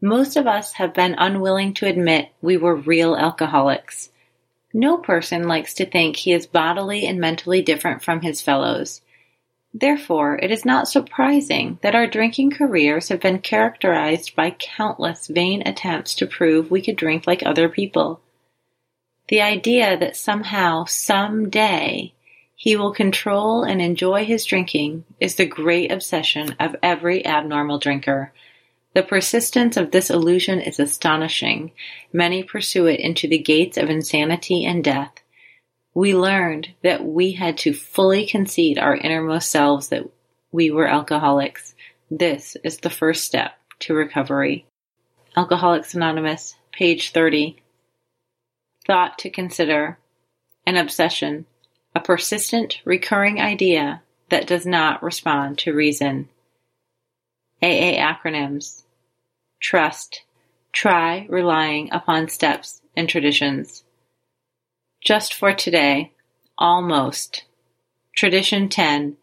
most of us have been unwilling to admit we were real alcoholics. No person likes to think he is bodily and mentally different from his fellows. Therefore, it is not surprising that our drinking careers have been characterized by countless vain attempts to prove we could drink like other people. The idea that somehow, some day, he will control and enjoy his drinking is the great obsession of every abnormal drinker. The persistence of this illusion is astonishing. Many pursue it into the gates of insanity and death. We learned that we had to fully concede our innermost selves that we were alcoholics. This is the first step to recovery. Alcoholics Anonymous, page 30. Thought to consider. An obsession. A persistent, recurring idea that does not respond to reason. AA acronyms trust, try relying upon steps and traditions. Just for today, almost. Tradition 10.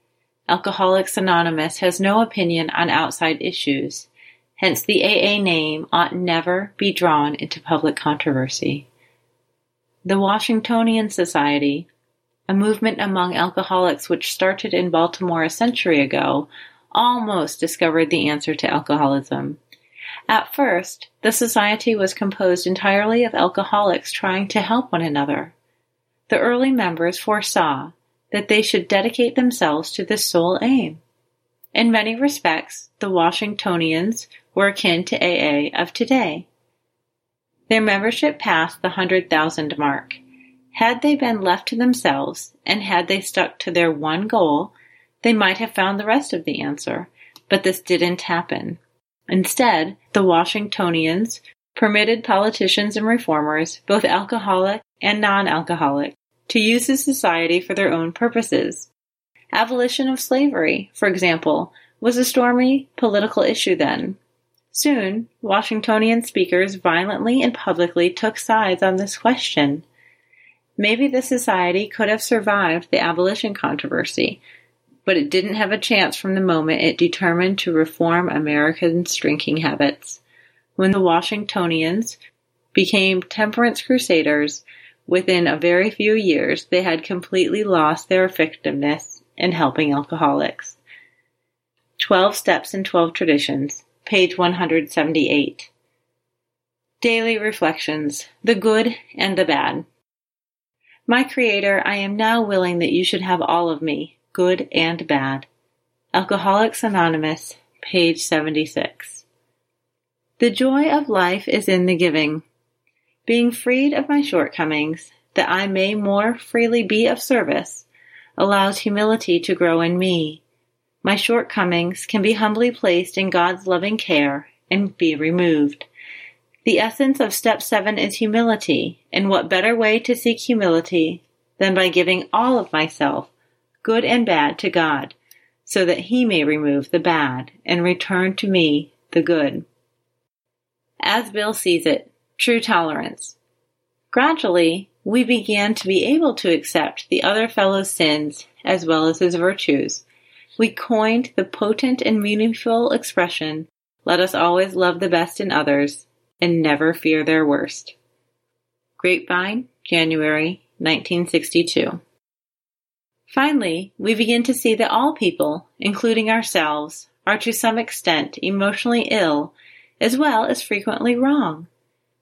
Alcoholics Anonymous has no opinion on outside issues, hence the AA name ought never be drawn into public controversy. The Washingtonian Society, a movement among alcoholics which started in Baltimore a century ago, almost discovered the answer to alcoholism. At first, the society was composed entirely of alcoholics trying to help one another. The early members foresaw that they should dedicate themselves to this sole aim. In many respects, the Washingtonians were akin to AA of today. Their membership passed the 100,000 mark. Had they been left to themselves, and had they stuck to their one goal, they might have found the rest of the answer, but this didn't happen. Instead, the Washingtonians permitted politicians and reformers, both alcoholic and non-alcoholic, to use the society for their own purposes. Abolition of slavery, for example, was a stormy political issue then. Soon, Washingtonian speakers violently and publicly took sides on this question. Maybe the society could have survived the abolition controversy, but it didn't have a chance from the moment it determined to reform Americans' drinking habits. When the Washingtonians became temperance crusaders, within a very few years they had completely lost their effectiveness in helping alcoholics. 12 Steps and 12 Traditions, page 178. Daily Reflections The Good and the Bad. My Creator, I am now willing that you should have all of me, Good and Bad. Alcoholics Anonymous, page 76. The joy of life is in the giving. Being freed of my shortcomings, that I may more freely be of service, allows humility to grow in me. My shortcomings can be humbly placed in God's loving care and be removed. The essence of step seven is humility, and what better way to seek humility than by giving all of myself good and bad, to God, so that he may remove the bad and return to me the good. As Bill sees it, true tolerance. Gradually, we began to be able to accept the other fellow's sins as well as his virtues. We coined the potent and meaningful expression, let us always love the best in others and never fear their worst. Grapevine, January 1962. Finally, we begin to see that all people, including ourselves, are to some extent emotionally ill as well as frequently wrong.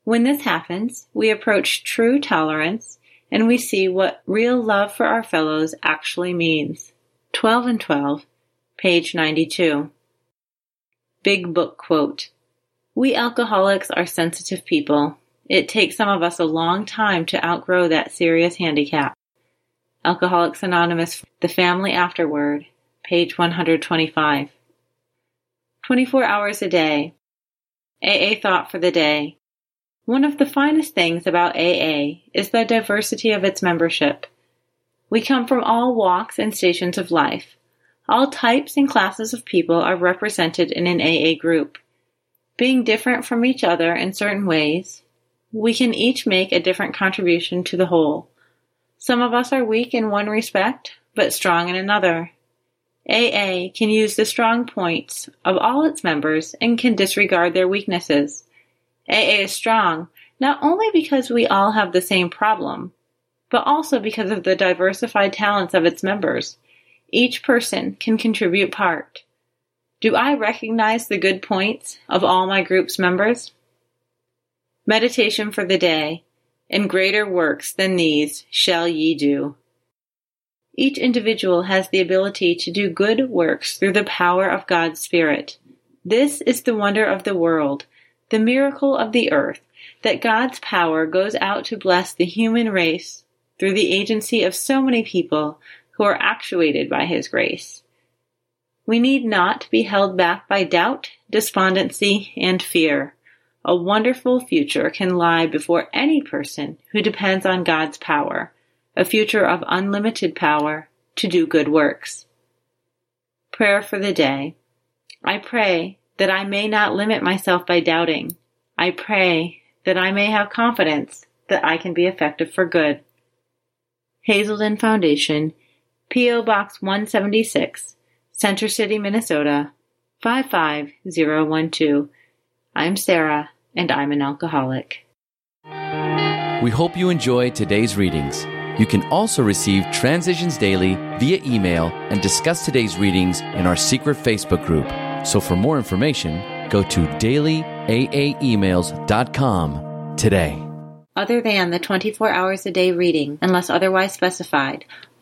When this happens, we approach true tolerance and we see what real love for our fellows actually means. 12 and 12, page 92. Big Book Quote We alcoholics are sensitive people. It takes some of us a long time to outgrow that serious handicap. Alcoholics Anonymous, The Family Afterward, page 125. 24 hours a day. AA Thought for the Day. One of the finest things about AA is the diversity of its membership. We come from all walks and stations of life. All types and classes of people are represented in an AA group. Being different from each other in certain ways, we can each make a different contribution to the whole. Some of us are weak in one respect, but strong in another. AA can use the strong points of all its members and can disregard their weaknesses. AA is strong not only because we all have the same problem, but also because of the diversified talents of its members. Each person can contribute part. Do I recognize the good points of all my group's members? Meditation for the day. And greater works than these shall ye do. Each individual has the ability to do good works through the power of God's Spirit. This is the wonder of the world, the miracle of the earth, that God's power goes out to bless the human race through the agency of so many people who are actuated by His grace. We need not be held back by doubt, despondency, and fear. A wonderful future can lie before any person who depends on God's power, a future of unlimited power to do good works. Prayer for the day. I pray that I may not limit myself by doubting. I pray that I may have confidence that I can be effective for good. Hazelden Foundation, P.O. Box 176, Center City, Minnesota 55012. I'm Sarah, and I'm an alcoholic. We hope you enjoy today's readings. You can also receive Transitions Daily via email and discuss today's readings in our secret Facebook group. So for more information, go to dailyaaemails.com today. Other than the 24 hours a day reading, unless otherwise specified,